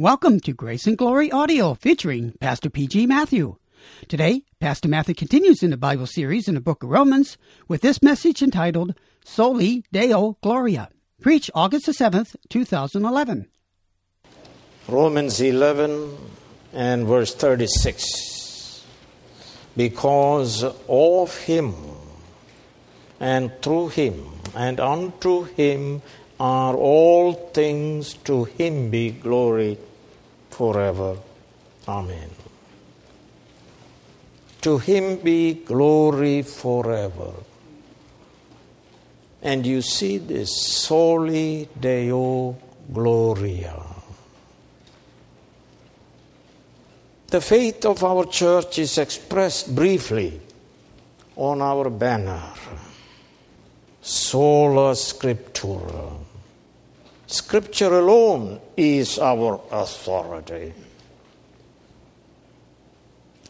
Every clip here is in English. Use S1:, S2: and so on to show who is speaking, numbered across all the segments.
S1: Welcome to Grace and Glory Audio featuring Pastor P.G. Matthew. Today, Pastor Matthew continues in the Bible series in the book of Romans with this message entitled Soli Deo Gloria. Preach August the 7th, 2011.
S2: Romans 11 and verse 36. Because of him and through him and unto him are all things, to him be glory forever. Amen. To him be glory forever. And you see this soli deo gloria. The faith of our church is expressed briefly on our banner. Sola Scriptura. Scripture alone is our authority.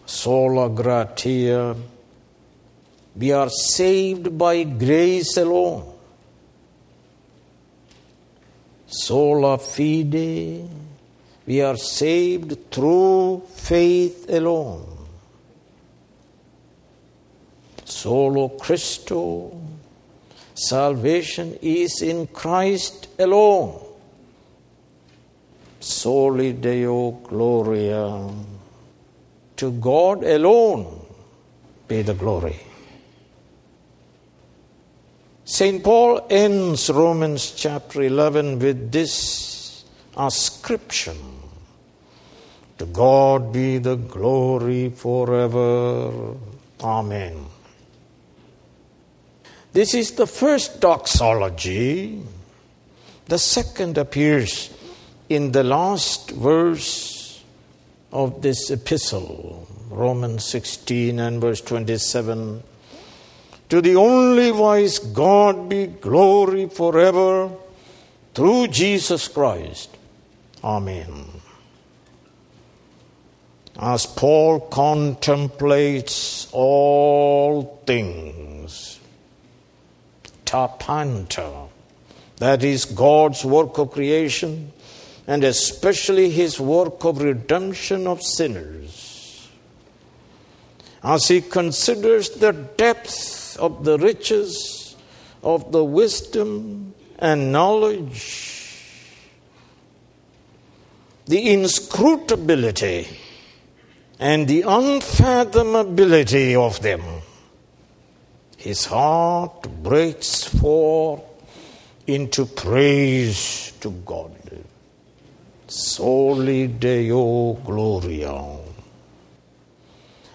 S2: Sola gratia. We are saved by grace alone. Sola fide. We are saved through faith alone. Solo Christo. Salvation is in Christ alone. Soli Deo Gloria. To God alone be the glory. St. Paul ends Romans chapter 11 with this ascription To God be the glory forever. Amen. This is the first doxology. The second appears in the last verse of this epistle, Romans 16 and verse 27. To the only wise God be glory forever through Jesus Christ. Amen. As Paul contemplates all things, ta panta, that is God's work of creation, and especially his work of redemption of sinners. As he considers the depth of the riches of the wisdom and knowledge, the inscrutability and the unfathomability of them, his heart breaks forth into praise to God. Soli Deo Gloria.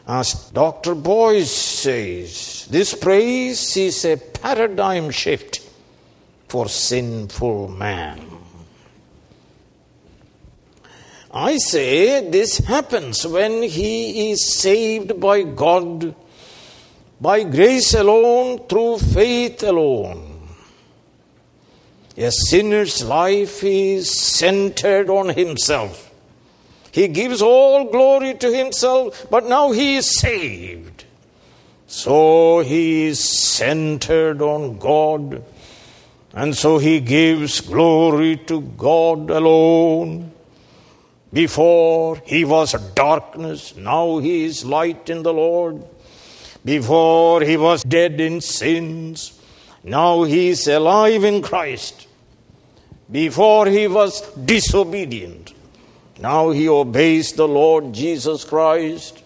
S2: As Dr. Boice says, this praise is a paradigm shift for sinful man. I say this happens when he is saved by God, by grace alone, through faith alone. A sinner's life is centered on himself. He gives all glory to himself, but now he is saved. So he is centered on God, and so he gives glory to God alone. Before he was darkness, now he is light in the Lord. Before he was dead in sins, now he is alive in Christ. Before he was disobedient, now he obeys the Lord Jesus Christ.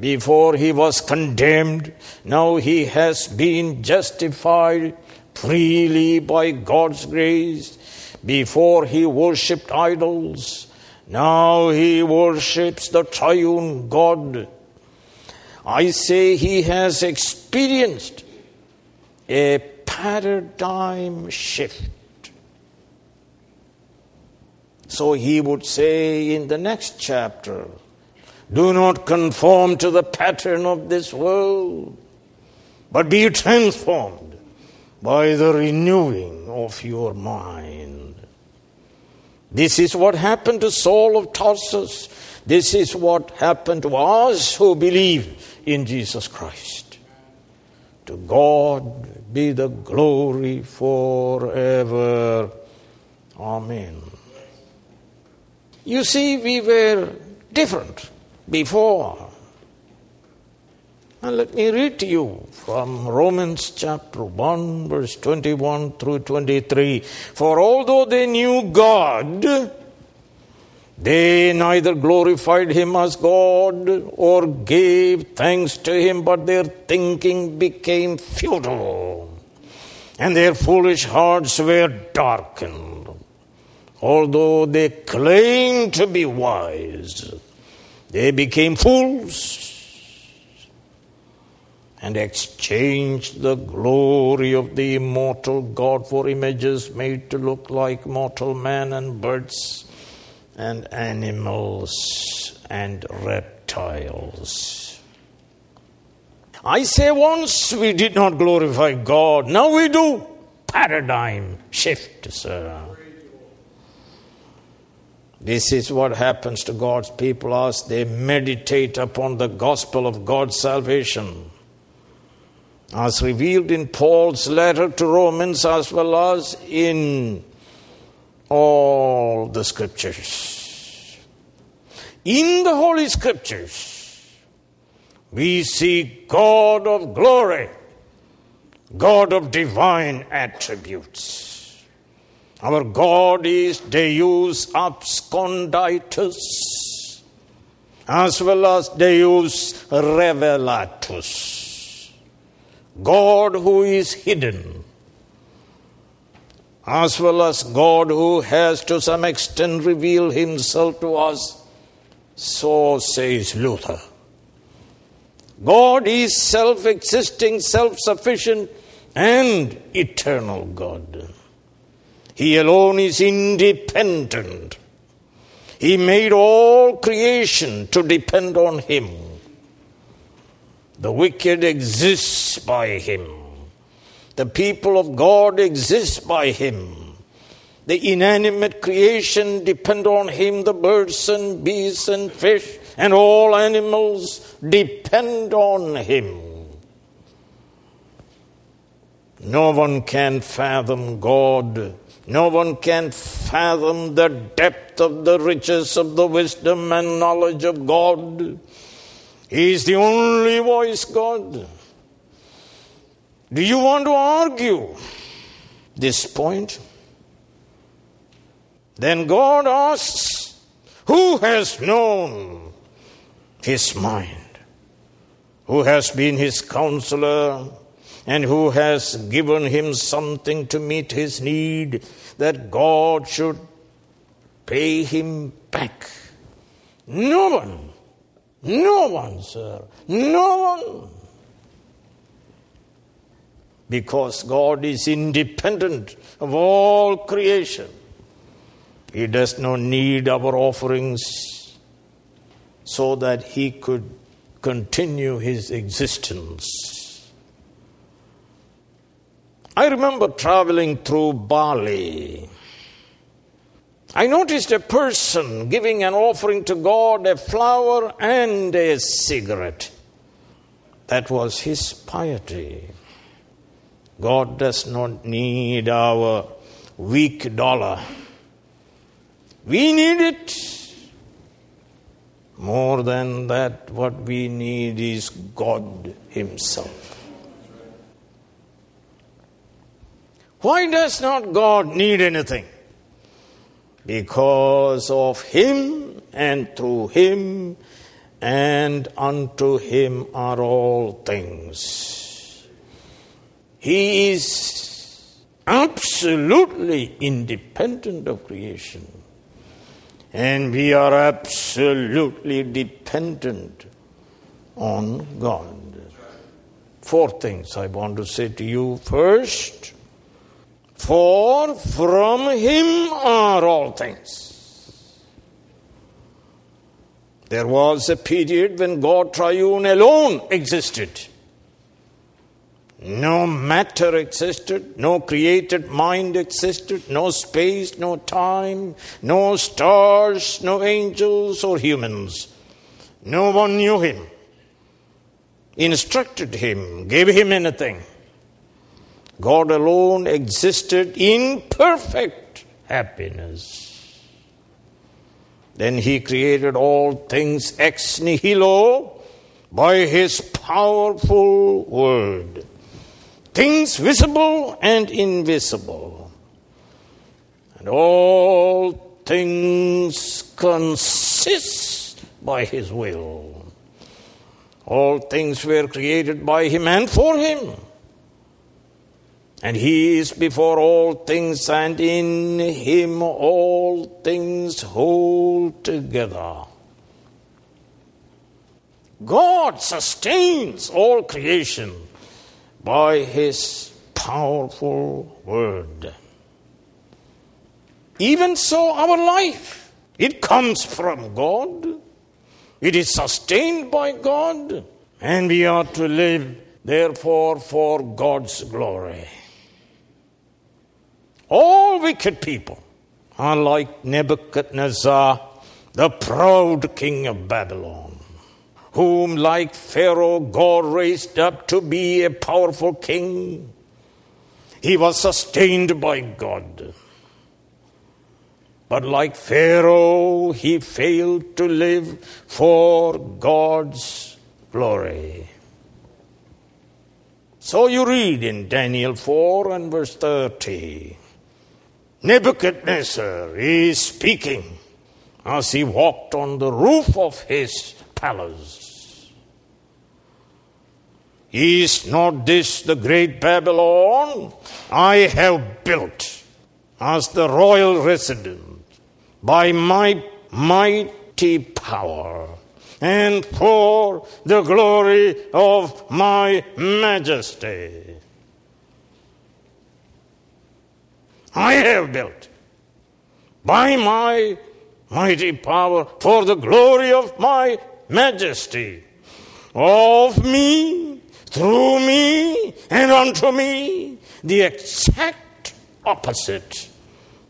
S2: Before he was condemned, now he has been justified freely by God's grace. Before he worshipped idols, now he worships the triune God. I say he has experienced a paradigm shift. So he would say in the next chapter, do not conform to the pattern of this world, but be transformed by the renewing of your mind. This is what happened to Saul of Tarsus. This is what happened to us who believe in Jesus Christ. To God be the glory forever. Amen. You see, we were different before. And let me read to you from Romans chapter 1, verse 21 through 23. For although they knew God, they neither glorified him as God or gave thanks to him, but their thinking became futile, and their foolish hearts were darkened. Although they claimed to be wise, they became fools and exchanged the glory of the immortal God for images made to look like mortal man and birds and animals and reptiles. I say once we did not glorify God, now we do. Paradigm shift, sir. This is what happens to God's people as they meditate upon the gospel of God's salvation, as revealed in Paul's letter to Romans as well as in all the scriptures. In the Holy Scriptures, we see God of glory, God of divine attributes. Our God is Deus absconditus as well as Deus revelatus. God who is hidden as well as God who has to some extent revealed himself to us. So says Luther. God is self existing, self sufficient, and eternal God. He alone is independent. He made all creation to depend on Him. The wicked exists by Him. The people of God exist by Him. The inanimate creation depend on Him. The birds and beasts and fish and all animals depend on Him. No one can fathom God. No one can fathom the depth of the riches of the wisdom and knowledge of God. He is the only voice God. Do you want to argue this point? Then God asks, Who has known his mind? Who has been his counselor? And who has given him something to meet his need that God should pay him back? No one. No one, sir. No one because God is independent of all creation. He does not need our offerings so that he could continue his existence. I remember traveling through Bali. I noticed a person giving an offering to God a flower and a cigarette. That was his piety. God does not need our weak dollar. We need it. More than that, what we need is God Himself. Why does not God need anything? Because of Him and through Him and unto Him are all things. He is absolutely independent of creation. And we are absolutely dependent on God. Four things I want to say to you. First, for from Him are all things. There was a period when God triune alone existed. No matter existed, no created mind existed, no space, no time, no stars, no angels or humans. No one knew him, instructed him, gave him anything. God alone existed in perfect happiness. Then he created all things ex nihilo by his powerful word. Things visible and invisible. And all things consist by his will. All things were created by him and for him. And he is before all things, and in him all things hold together. God sustains all creation by his powerful word. Even so, our life, it comes from God, it is sustained by God, and we are to live, therefore, for God's glory. All wicked people are like Nebuchadnezzar, the proud king of Babylon, whom, like Pharaoh, God raised up to be a powerful king. He was sustained by God. But like Pharaoh, he failed to live for God's glory. So you read in Daniel 4 and verse 30. Nebuchadnezzar is speaking as he walked on the roof of his palace. Is not this the great Babylon I have built as the royal residence by my mighty power and for the glory of my majesty? I have built by my mighty power for the glory of my majesty. Of me, through me, and unto me, the exact opposite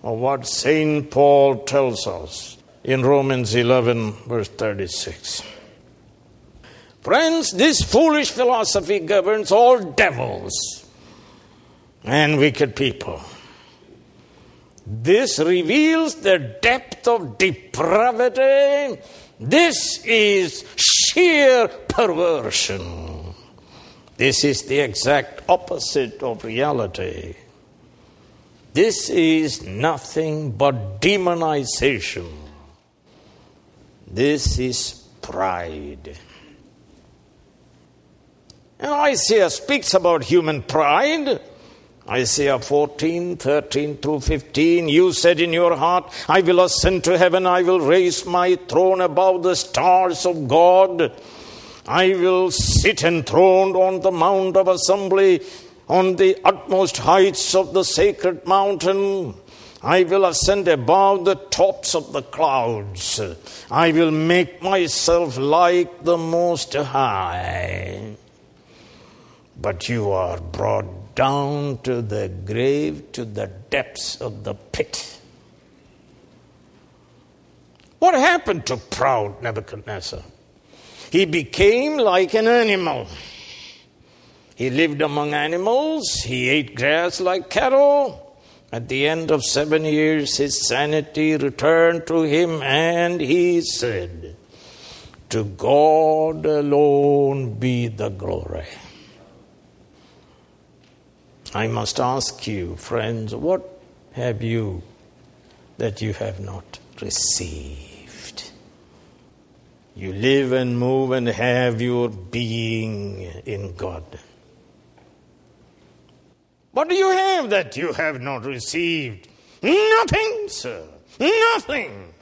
S2: of what St. Paul tells us in Romans 11, verse 36. Friends, this foolish philosophy governs all devils and wicked people. This reveals the depth of depravity. This is sheer perversion. This is the exact opposite of reality. This is nothing but demonization. This is pride. And Isaiah speaks about human pride Isaiah 14, 13 through 15. You said in your heart, I will ascend to heaven, I will raise my throne above the stars of God. I will sit enthroned on the mount of assembly, on the utmost heights of the sacred mountain. I will ascend above the tops of the clouds. I will make myself like the Most High. But you are brought down to the grave, to the depths of the pit. What happened to proud Nebuchadnezzar? He became like an animal. He lived among animals, he ate grass like cattle. At the end of seven years, his sanity returned to him, and he said, To God alone be the glory. I must ask you, friends, what have you that you have not received? You live and move and have your being in God. What do you have that you have not received? Nothing, sir. Nothing.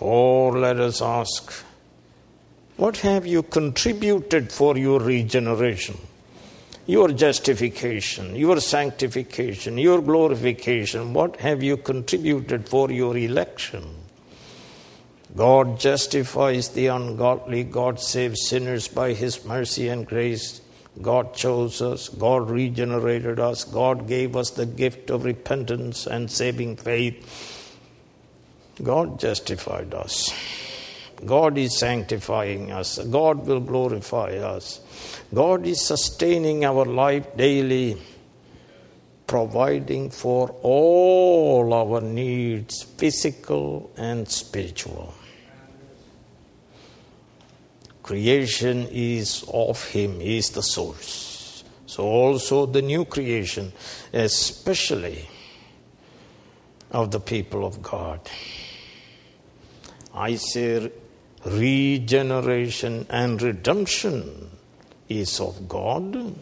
S2: Or let us ask, what have you contributed for your regeneration? Your justification, your sanctification, your glorification, what have you contributed for your election? God justifies the ungodly, God saves sinners by His mercy and grace. God chose us, God regenerated us, God gave us the gift of repentance and saving faith. God justified us. God is sanctifying us. God will glorify us. God is sustaining our life daily. providing for all our needs, physical and spiritual. Creation is of Him, He is the source. So, also the new creation, especially of the people of God. I say regeneration and redemption is of God.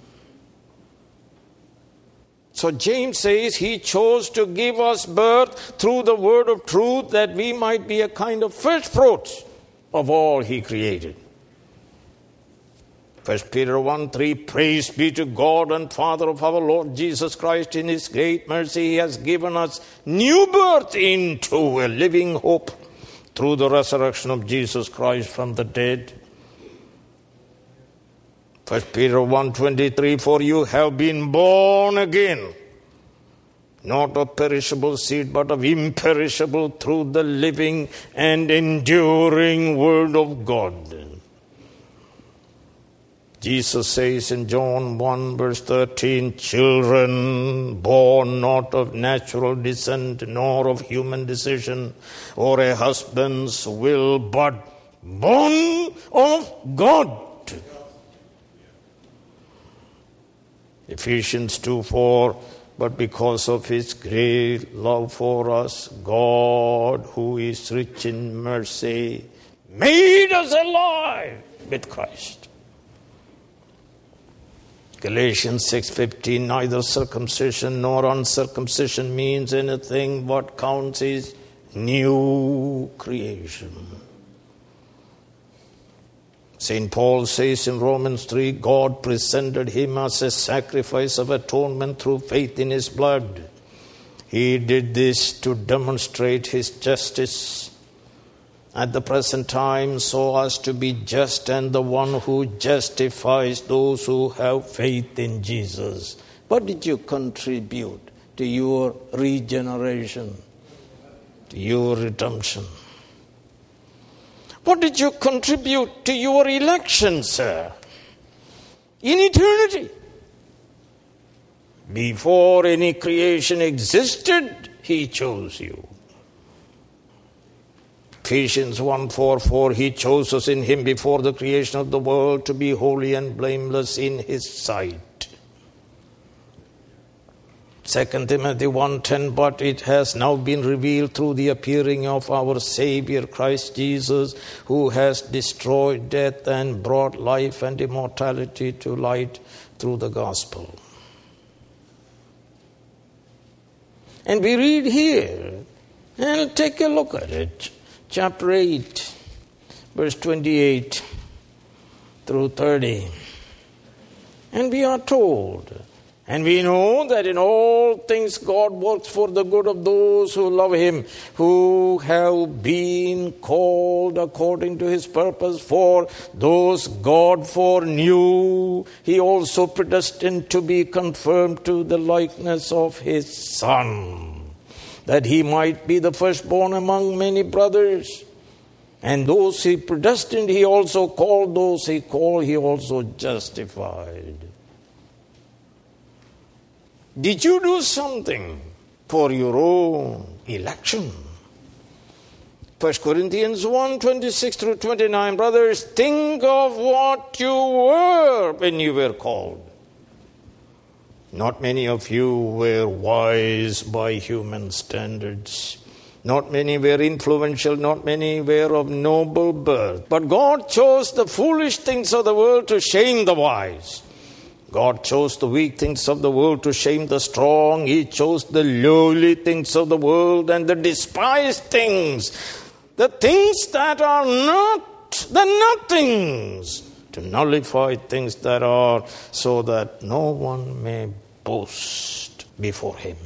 S2: So James says he chose to give us birth through the word of truth that we might be a kind of first fruits of all he created. First Peter 1 3 Praise be to God and Father of our Lord Jesus Christ. In his great mercy, he has given us new birth into a living hope through the resurrection of Jesus Christ from the dead. First Peter 1:23 For you have been born again not of perishable seed but of imperishable through the living and enduring word of God. Jesus says in John 1, verse 13, Children born not of natural descent, nor of human decision, or a husband's will, but born of God. Ephesians 2 4, but because of his great love for us, God, who is rich in mercy, made us alive with Christ Galatians 6:15 neither circumcision nor uncircumcision means anything what counts is new creation. St. Paul says in Romans 3 God presented him as a sacrifice of atonement through faith in his blood. He did this to demonstrate his justice at the present time so as to be just and the one who justifies those who have faith in Jesus. What did you contribute to your regeneration, to your redemption? What did you contribute to your election, sir? In eternity. Before any creation existed, He chose you. Ephesians 1 4 4 He chose us in Him before the creation of the world to be holy and blameless in His sight. 2 Timothy 1:10 but it has now been revealed through the appearing of our savior Christ Jesus who has destroyed death and brought life and immortality to light through the gospel. And we read here and take a look at it chapter 8, verse 28 through 30. And we are told, and we know that in all things God works for the good of those who love Him, who have been called according to His purpose. For those God foreknew, He also predestined to be conformed to the likeness of His Son that he might be the firstborn among many brothers. And those he predestined, he also called. Those he called, he also justified. Did you do something for your own election? 1 Corinthians 1 26 through 29. Brothers, think of what you were when you were called. Not many of you were wise by human standards. Not many were influential, not many were of noble birth. But God chose the foolish things of the world to shame the wise. God chose the weak things of the world to shame the strong. He chose the lowly things of the world and the despised things, the things that are not the nothings, to nullify things that are, so that no one may boast before Him.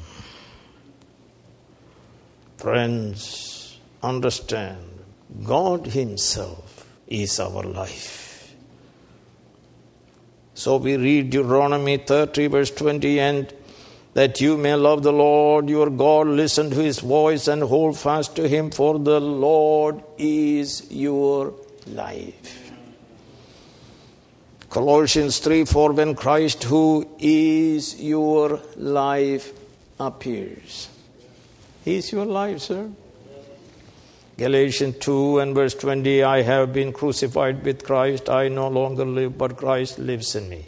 S2: Friends, understand God Himself is our life. So we read Deuteronomy 30, verse 20, and that you may love the Lord your God, listen to his voice, and hold fast to him, for the Lord is your life. Colossians 3 4 When Christ, who is your life, appears. He is your life, sir. Galatians 2 and verse 20 I have been crucified with Christ. I no longer live, but Christ lives in me.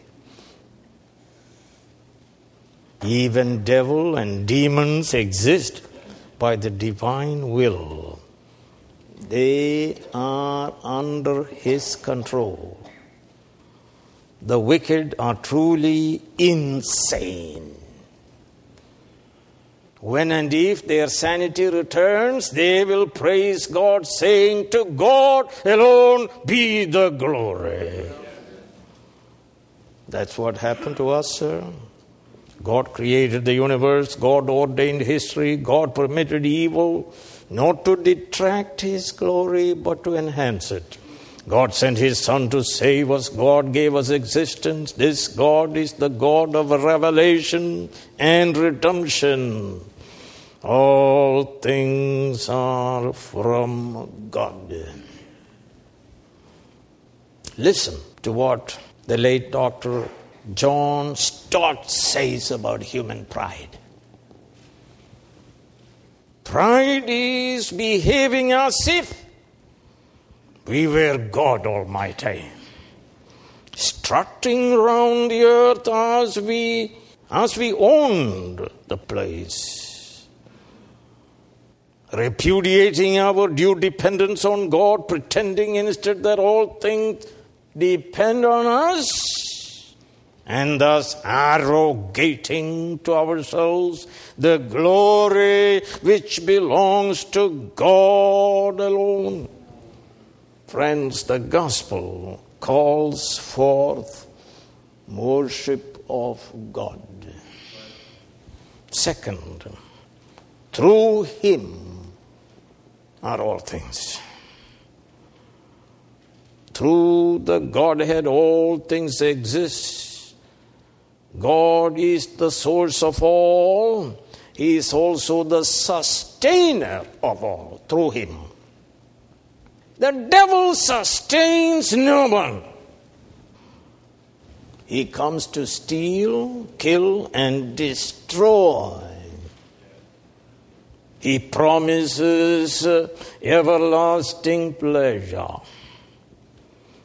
S2: Even devil and demons exist by the divine will. They are under his control. The wicked are truly insane. When and if their sanity returns, they will praise God, saying, To God alone be the glory. That's what happened to us, sir. God created the universe, God ordained history, God permitted evil not to detract His glory but to enhance it. God sent His Son to save us, God gave us existence. This God is the God of revelation and redemption. All things are from God. Listen to what the late Dr. John Stott says about human pride. Pride is behaving as if we were God Almighty, strutting round the earth as we as we owned the place, repudiating our due dependence on God, pretending instead that all things depend on us and thus arrogating to ourselves the glory which belongs to God alone. Friends, the gospel calls forth worship of God. Second, through Him are all things. Through the Godhead, all things exist God is the source of all. He is also the sustainer of all through him. The devil sustains no one. He comes to steal, kill, and destroy. He promises uh, everlasting pleasure,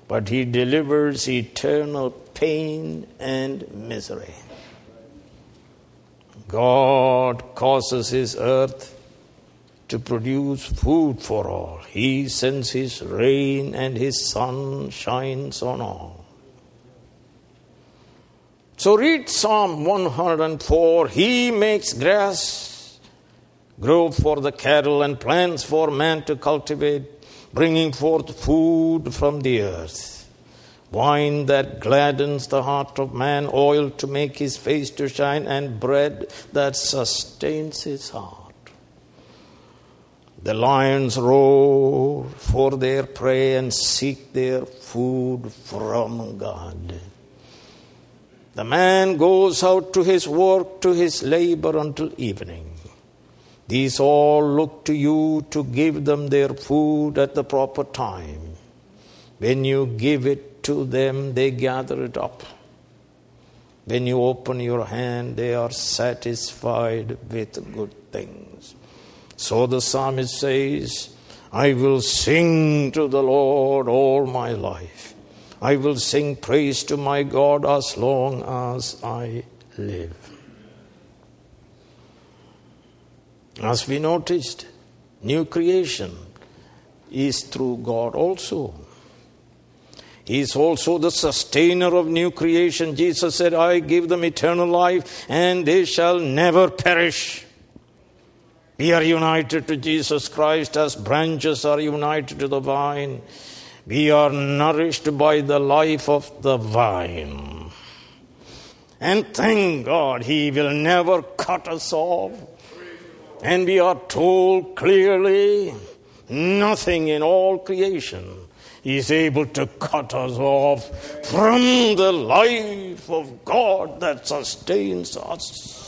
S2: but he delivers eternal pain and misery. God causes His earth to produce food for all. He sends His rain and His sun shines on all. So read Psalm 104. He makes grass grow for the cattle and plants for man to cultivate, bringing forth food from the earth wine that gladdens the heart of man, oil to make his face to shine, and bread that sustains his heart. The lions roar for their prey and seek their food from God. The man goes out to his work, to his labor until evening. These all look to you to give them their food at the proper time. When you give it to them, they gather it up. When you open your hand, they are satisfied with good things. So the psalmist says, I will sing to the Lord all my life. I will sing praise to my God as long as I live. As we noticed, new creation is through God also. He is also the sustainer of new creation. Jesus said, I give them eternal life and they shall never perish. We are united to Jesus Christ as branches are united to the vine. We are nourished by the life of the vine. And thank God He will never cut us off. And we are told clearly nothing in all creation is able to cut us off from the life of God that sustains us.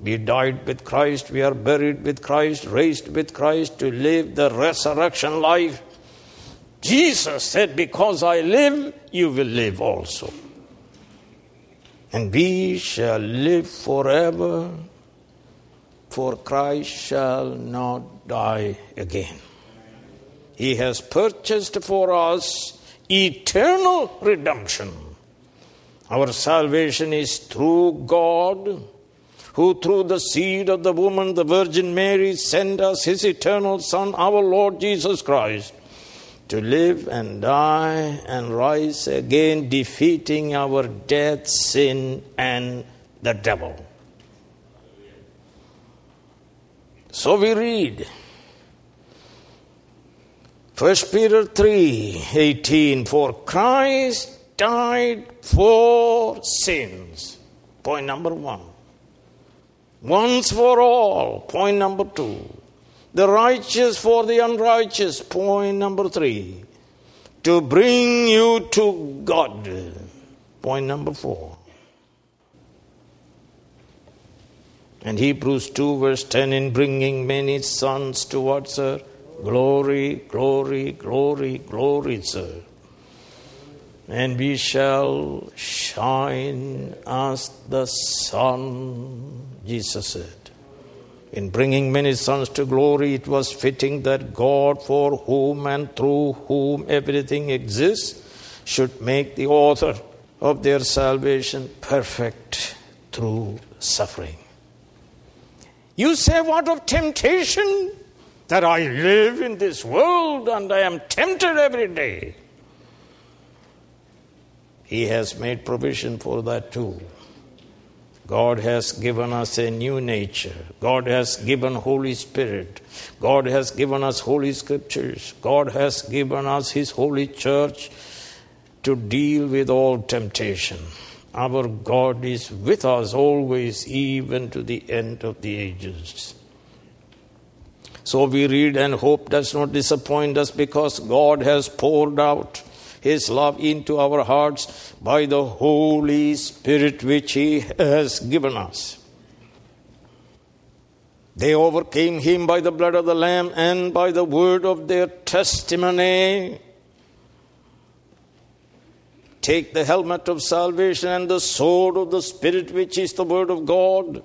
S2: We died with Christ, we are buried with Christ, raised with Christ to live the resurrection life. Jesus said, Because I live, you will live also. And we shall live forever, for Christ shall not die again. He has purchased for us eternal redemption. Our salvation is through God, who through the seed of the woman, the Virgin Mary, sent us his eternal Son, our Lord Jesus Christ to live and die and rise again, defeating our death, sin, and the devil. So we read 1 Peter 3 18 For Christ died for sins. Point number one. Once for all. Point number two the righteous for the unrighteous. Point number three. To bring you to God. Point number four. And Hebrews 2, verse 10 in bringing many sons towards her. Glory, glory, glory, glory, sir. And we shall shine as the sun, Jesus said. In bringing many sons to glory, it was fitting that God, for whom and through whom everything exists, should make the author of their salvation perfect through suffering. You say, What of temptation? That I live in this world and I am tempted every day. He has made provision for that too. God has given us a new nature. God has given Holy Spirit. God has given us Holy Scriptures. God has given us His Holy Church to deal with all temptation. Our God is with us always, even to the end of the ages. So we read, and hope does not disappoint us because God has poured out his love into our hearts by the Holy Spirit which He has given us. They overcame Him by the blood of the Lamb and by the word of their testimony. Take the helmet of salvation and the sword of the Spirit, which is the word of God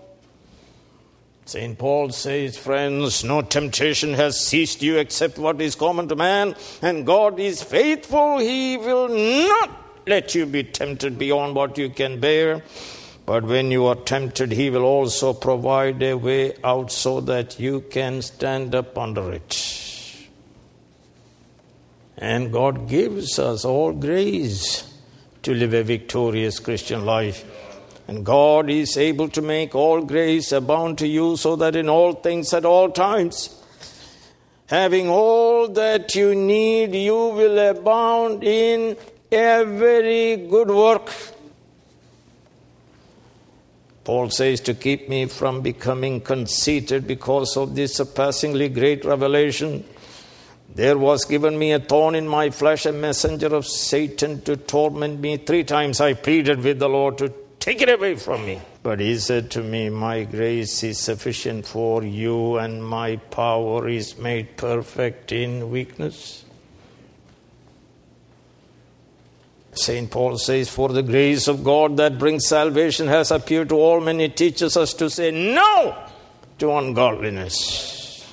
S2: St. Paul says, Friends, no temptation has seized you except what is common to man, and God is faithful. He will not let you be tempted beyond what you can bear. But when you are tempted, He will also provide a way out so that you can stand up under it. And God gives us all grace to live a victorious Christian life. And God is able to make all grace abound to you so that in all things at all times, having all that you need, you will abound in every good work. Paul says to keep me from becoming conceited because of this surpassingly great revelation. There was given me a thorn in my flesh, a messenger of Satan to torment me. Three times I pleaded with the Lord to Take it away from me. But he said to me, My grace is sufficient for you, and my power is made perfect in weakness. St. Paul says, For the grace of God that brings salvation has appeared to all men. It teaches us to say no to ungodliness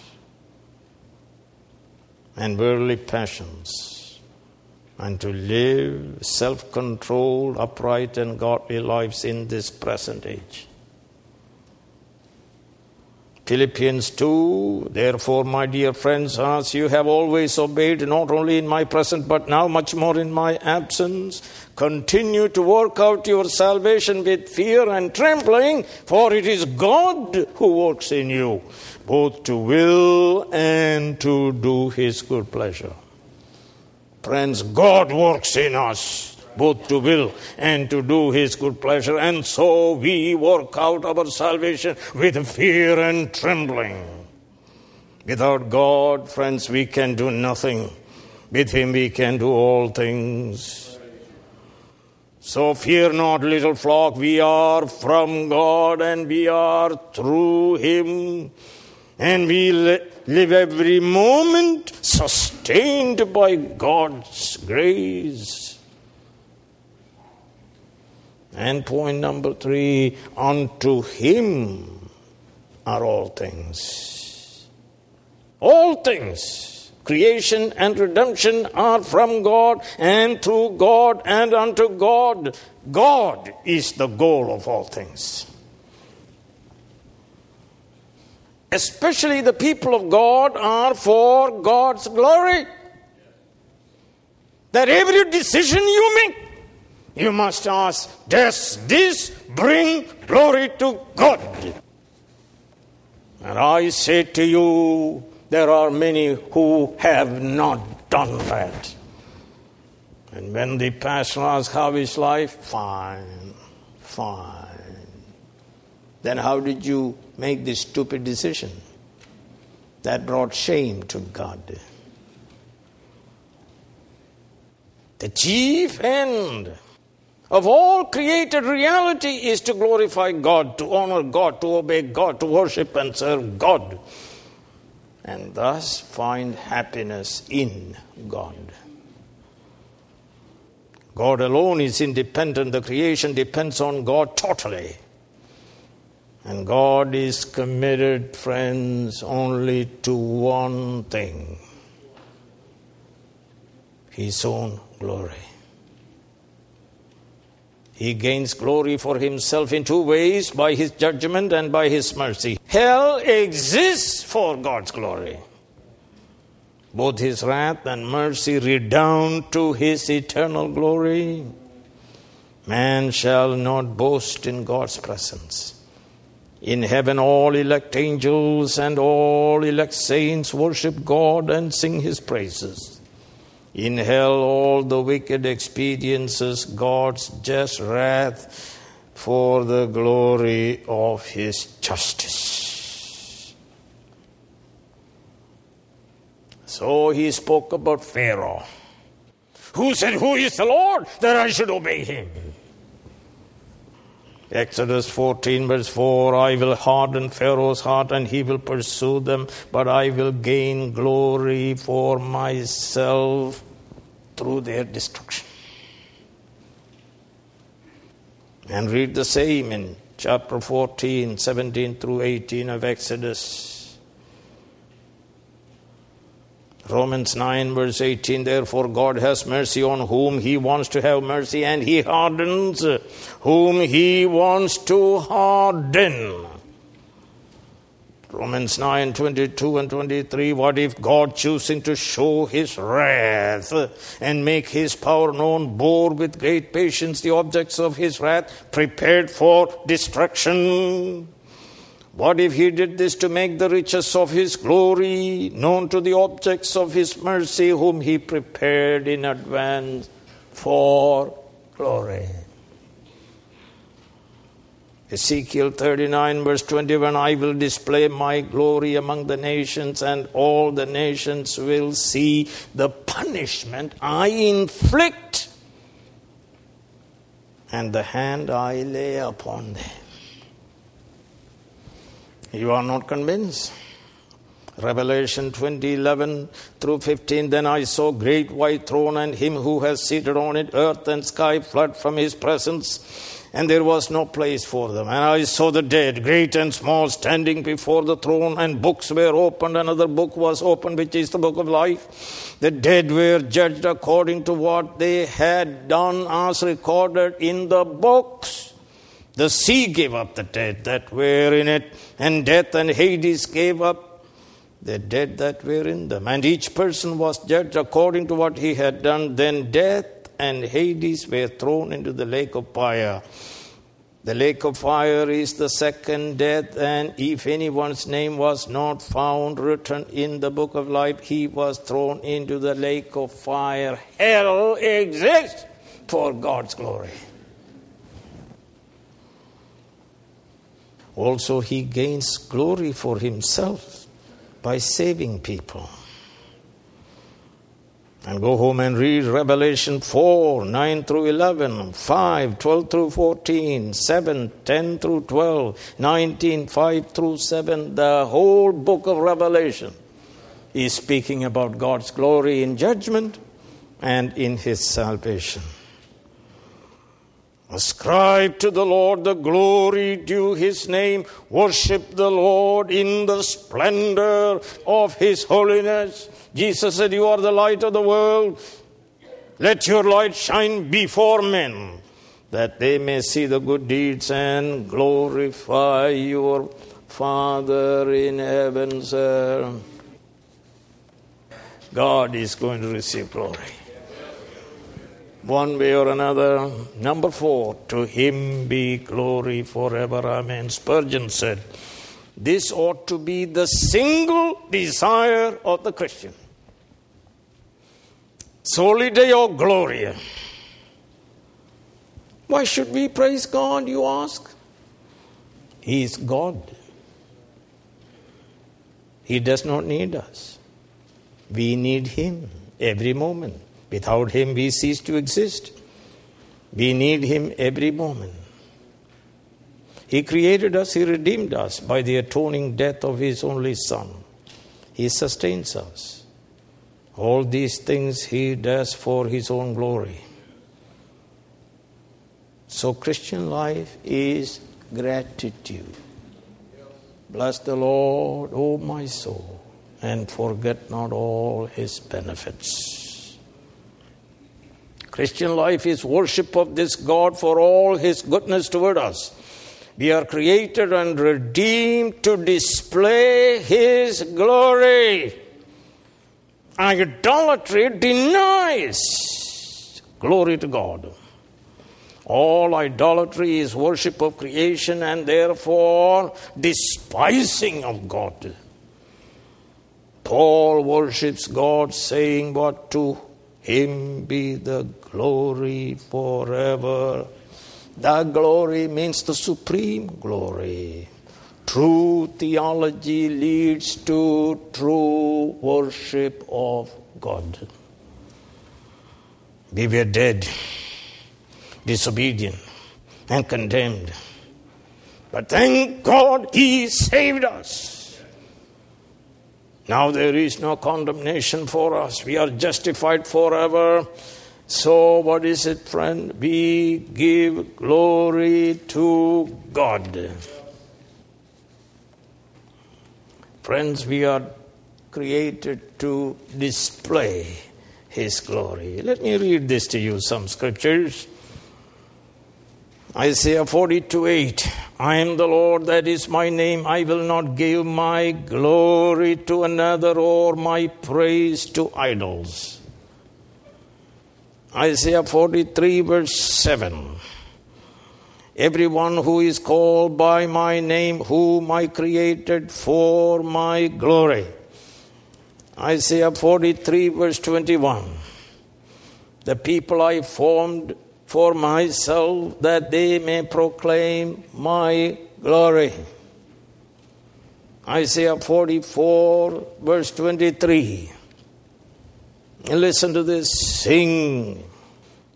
S2: and worldly passions and to live self controlled, upright, and godly lives in this present age. Philippians 2 Therefore, my dear friends, as you have always obeyed, not only in my present, but now much more in my absence, continue to work out your salvation with fear and trembling, for it is God who works in you, both to will and to do his good pleasure. Friends, God works in us both to will and to do His good pleasure, and so we work out our salvation with fear and trembling. Without God, friends, we can do nothing. With Him, we can do all things. So fear not, little flock, we are from God and we are through Him And we live every moment sustained by God's grace. And point number three unto Him are all things. All things creation and redemption are from God and through God and unto God. God is the goal of all things. Especially the people of God are for God's glory. That every decision you make, you must ask, does this bring glory to God? And I say to you, there are many who have not done that. And when the pastor asks how is life, fine, fine. Then how did you make this stupid decision? That brought shame to God. The chief end of all created reality is to glorify God, to honor God, to obey God, to worship and serve God and thus find happiness in God. God alone is independent, the creation depends on God totally. And God is committed, friends, only to one thing His own glory. He gains glory for himself in two ways by his judgment and by his mercy. Hell exists for God's glory. Both his wrath and mercy redound to his eternal glory. Man shall not boast in God's presence. In heaven, all elect angels and all elect saints worship God and sing his praises. In hell, all the wicked experiences God's just wrath for the glory of his justice. So he spoke about Pharaoh, who said, Who is the Lord that I should obey him? Exodus 14, verse 4 I will harden Pharaoh's heart and he will pursue them, but I will gain glory for myself through their destruction. And read the same in chapter 14, 17 through 18 of Exodus. Romans 9, verse 18 Therefore, God has mercy on whom He wants to have mercy, and He hardens whom He wants to harden. Romans 9 22 and 23. What if God, choosing to show his wrath and make his power known, bore with great patience the objects of his wrath, prepared for destruction? What if he did this to make the riches of his glory known to the objects of his mercy, whom he prepared in advance for glory? Ezekiel 39, verse 21 I will display my glory among the nations, and all the nations will see the punishment I inflict and the hand I lay upon them. You are not convinced? Revelation 20 11 through 15. Then I saw great white throne and him who has seated on it, earth and sky fled from his presence and there was no place for them. And I saw the dead, great and small, standing before the throne, and books were opened. Another book was opened, which is the book of life. The dead were judged according to what they had done, as recorded in the books. The sea gave up the dead that were in it, and death and Hades gave up the dead that were in them. And each person was judged according to what he had done. Then death and Hades were thrown into the lake of fire. The lake of fire is the second death, and if anyone's name was not found written in the book of life, he was thrown into the lake of fire. Hell exists for God's glory. Also, he gains glory for himself by saving people. And go home and read Revelation 4, 9 through 11, 5, 12 through 14, 7, 10 through 12, 19, 5 through 7. The whole book of Revelation is speaking about God's glory in judgment and in his salvation. Ascribe to the Lord the glory due his name. Worship the Lord in the splendor of his holiness. Jesus said, You are the light of the world. Let your light shine before men, that they may see the good deeds and glorify your Father in heaven, sir. God is going to receive glory one way or another. Number four, to him be glory forever. Amen. Spurgeon said, This ought to be the single desire of the Christian. Soli Deo Gloria. Why should we praise God, you ask? He is God. He does not need us. We need Him every moment. Without Him, we cease to exist. We need Him every moment. He created us, He redeemed us by the atoning death of His only Son. He sustains us. All these things He does for His own glory. So, Christian life is gratitude. Bless the Lord, O my soul, and forget not all His benefits. Christian life is worship of this God for all his goodness toward us. We are created and redeemed to display his glory. Idolatry denies glory to God. All idolatry is worship of creation and therefore despising of God. Paul worships God, saying, What to him be the glory forever. That glory means the supreme glory. True theology leads to true worship of God. We were dead, disobedient, and condemned. But thank God He saved us. Now there is no condemnation for us. We are justified forever. So, what is it, friend? We give glory to God. Friends, we are created to display His glory. Let me read this to you, some scriptures. Isaiah 42 8. I am the Lord, that is my name. I will not give my glory to another or my praise to idols. Isaiah 43, verse 7. Everyone who is called by my name, whom I created for my glory. Isaiah 43, verse 21. The people I formed for myself that they may proclaim my glory. Isaiah 44, verse 23. And listen to this sing.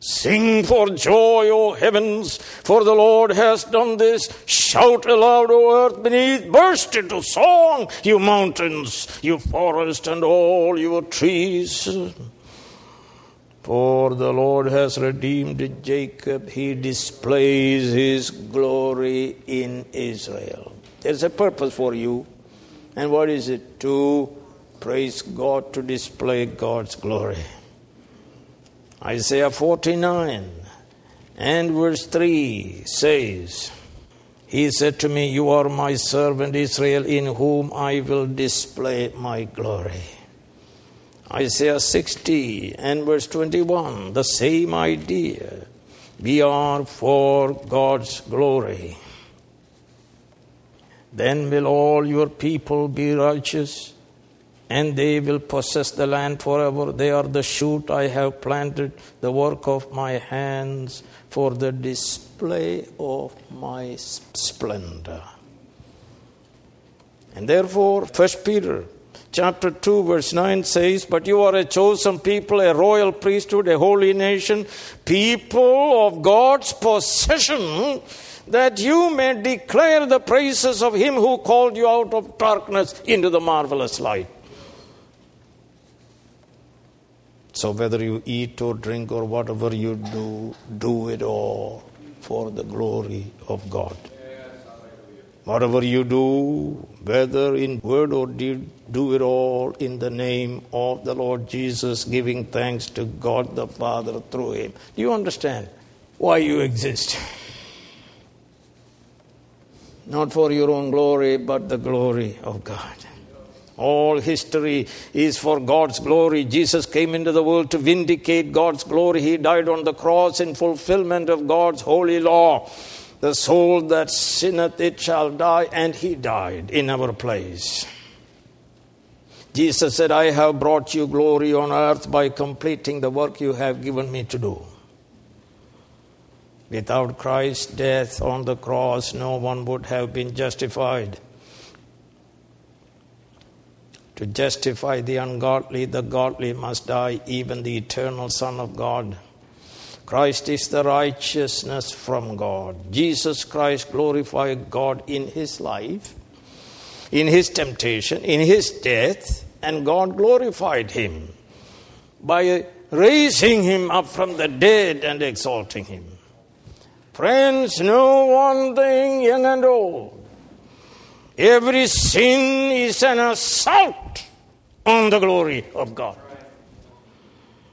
S2: Sing for joy, O heavens, for the Lord has done this. Shout aloud, O earth beneath. Burst into song, you mountains, you forest, and all your trees. For the Lord has redeemed Jacob, he displays his glory in Israel. There's a purpose for you. And what is it? To praise God, to display God's glory. Isaiah 49 and verse 3 says, He said to me, You are my servant Israel, in whom I will display my glory. Isaiah 60 and verse 21, the same idea. We are for God's glory. Then will all your people be righteous, and they will possess the land forever. They are the shoot I have planted, the work of my hands, for the display of my splendor. And therefore, First Peter chapter 2, verse 9 says, But you are a chosen people, a royal priesthood, a holy nation, people of God's possession, that you may declare the praises of him who called you out of darkness into the marvelous light. So, whether you eat or drink or whatever you do, do it all for the glory of God. Whatever you do, whether in word or deed, do it all in the name of the Lord Jesus, giving thanks to God the Father through Him. Do you understand why you exist? Not for your own glory, but the glory of God. All history is for God's glory. Jesus came into the world to vindicate God's glory. He died on the cross in fulfillment of God's holy law. The soul that sinneth, it shall die, and he died in our place. Jesus said, I have brought you glory on earth by completing the work you have given me to do. Without Christ's death on the cross, no one would have been justified. To justify the ungodly, the godly must die, even the eternal Son of God. Christ is the righteousness from God. Jesus Christ glorified God in his life, in his temptation, in his death, and God glorified him by raising him up from the dead and exalting him. Friends, know one thing, young and old. Every sin is an assault on the glory of God.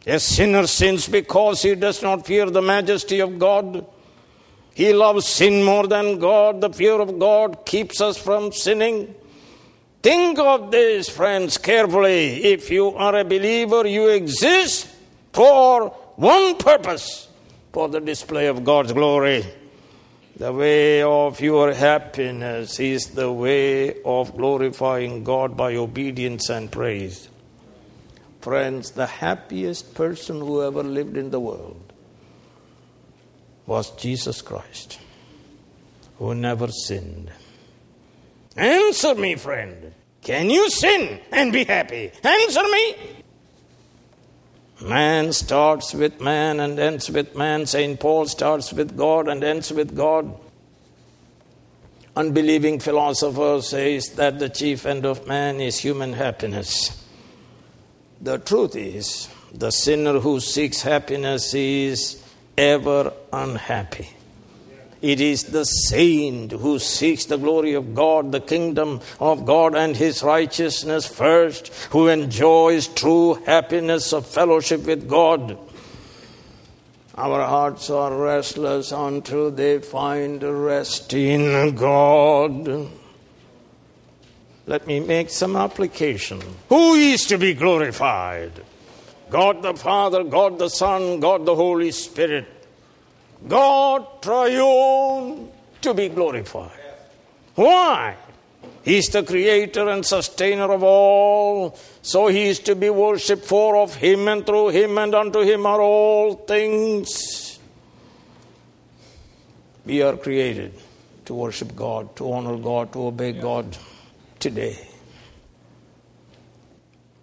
S2: A sinner sins because he does not fear the majesty of God. He loves sin more than God. The fear of God keeps us from sinning. Think of this, friends, carefully. If you are a believer, you exist for one purpose for the display of God's glory. The way of your happiness is the way of glorifying God by obedience and praise. Friends, the happiest person who ever lived in the world was Jesus Christ, who never sinned. Answer me, friend. Can you sin and be happy? Answer me. Man starts with man and ends with man. St. Paul starts with God and ends with God. Unbelieving philosopher says that the chief end of man is human happiness. The truth is, the sinner who seeks happiness is ever unhappy. It is the saint who seeks the glory of God, the kingdom of God, and his righteousness first, who enjoys true happiness of fellowship with God. Our hearts are restless until they find rest in God. Let me make some application. Who is to be glorified? God the Father, God the Son, God the Holy Spirit. God triune to be glorified. Why? He's the creator and sustainer of all, so he is to be worshipped for of him and through him and unto him are all things. We are created to worship God, to honor God, to obey God today.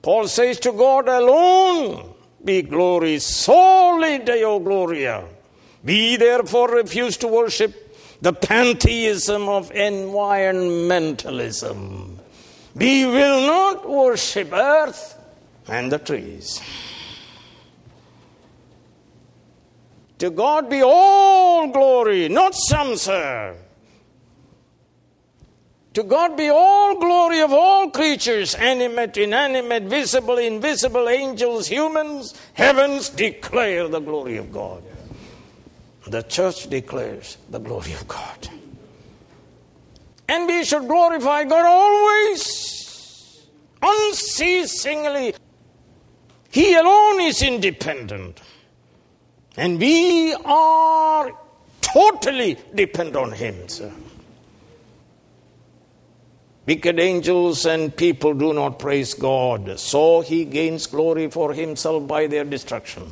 S2: Paul says to God alone be glory, soli Deo Gloria. We therefore refuse to worship the pantheism of environmentalism. We will not worship earth and the trees. To God be all glory, not some, sir. To God be all glory of all creatures, animate, inanimate, visible, invisible, angels, humans, heavens declare the glory of God. The church declares the glory of God. And we should glorify God always, unceasingly. He alone is independent. And we are totally dependent on Him, sir. Wicked angels and people do not praise God, so he gains glory for himself by their destruction.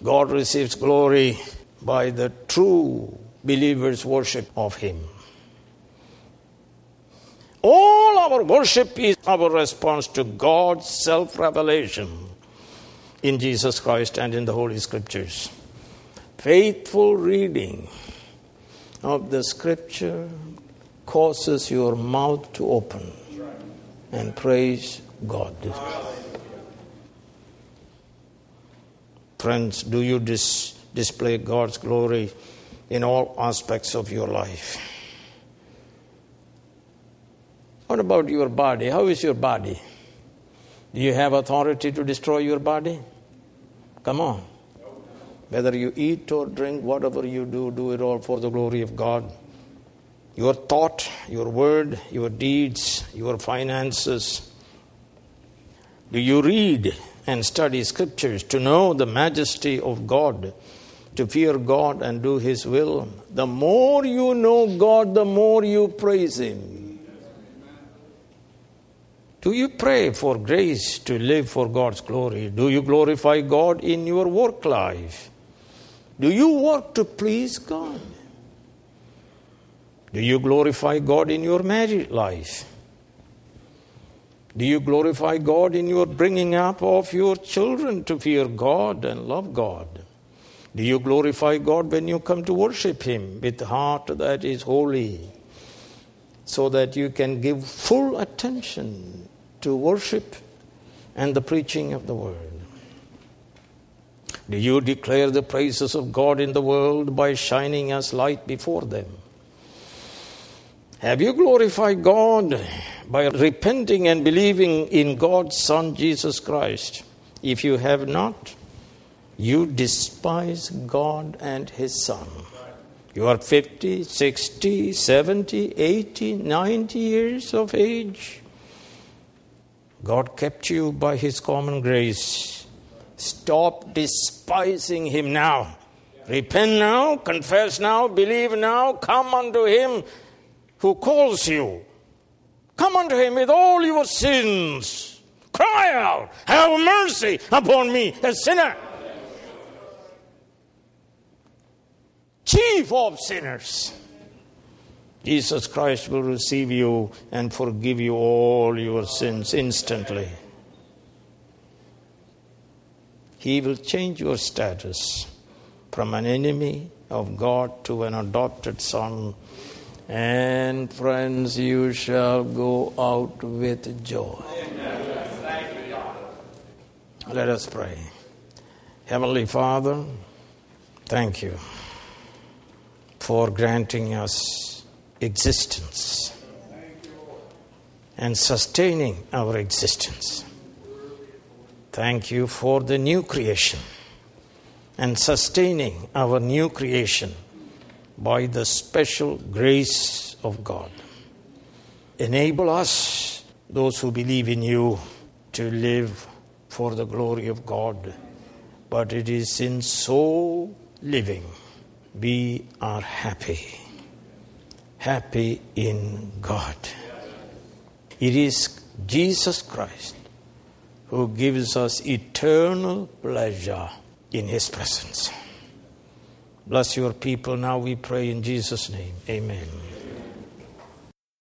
S2: God receives glory by the true believer's worship of him. All our worship is our response to God's self revelation in Jesus Christ and in the Holy Scriptures. Faithful reading of the Scripture causes your mouth to open and praise God. Friends, do you dis- display God's glory in all aspects of your life? What about your body? How is your body? Do you have authority to destroy your body? Come on. Whether you eat or drink, whatever you do, do it all for the glory of God. Your thought, your word, your deeds, your finances. Do you read and study scriptures to know the majesty of God, to fear God and do His will? The more you know God, the more you praise Him. Do you pray for grace to live for God's glory? Do you glorify God in your work life? Do you work to please God? Do you glorify God in your married life? Do you glorify God in your bringing up of your children to fear God and love God? Do you glorify God when you come to worship Him with heart that is holy so that you can give full attention to worship and the preaching of the Word? Do you declare the praises of God in the world by shining as light before them? Have you glorified God by repenting and believing in God's Son Jesus Christ? If you have not, you despise God and His Son. You are 50, 60, 70, 80, 90 years of age. God kept you by His common grace. Stop despising Him now. Repent now, confess now, believe now, come unto Him who calls you. Come unto Him with all your sins. Cry out, Have mercy upon me, a sinner. Chief of sinners. Jesus Christ will receive you and forgive you all your sins instantly. He will change your status from an enemy of God to an adopted son. And friends, you shall go out with joy. Let us pray. Heavenly Father, thank you for granting us existence and sustaining our existence. Thank you for the new creation and sustaining our new creation by the special grace of God. Enable us, those who believe in you, to live for the glory of God. But it is in so living we are happy. Happy in God. It is Jesus Christ who gives us eternal pleasure in His presence. Bless your people now, we pray in Jesus' name. Amen.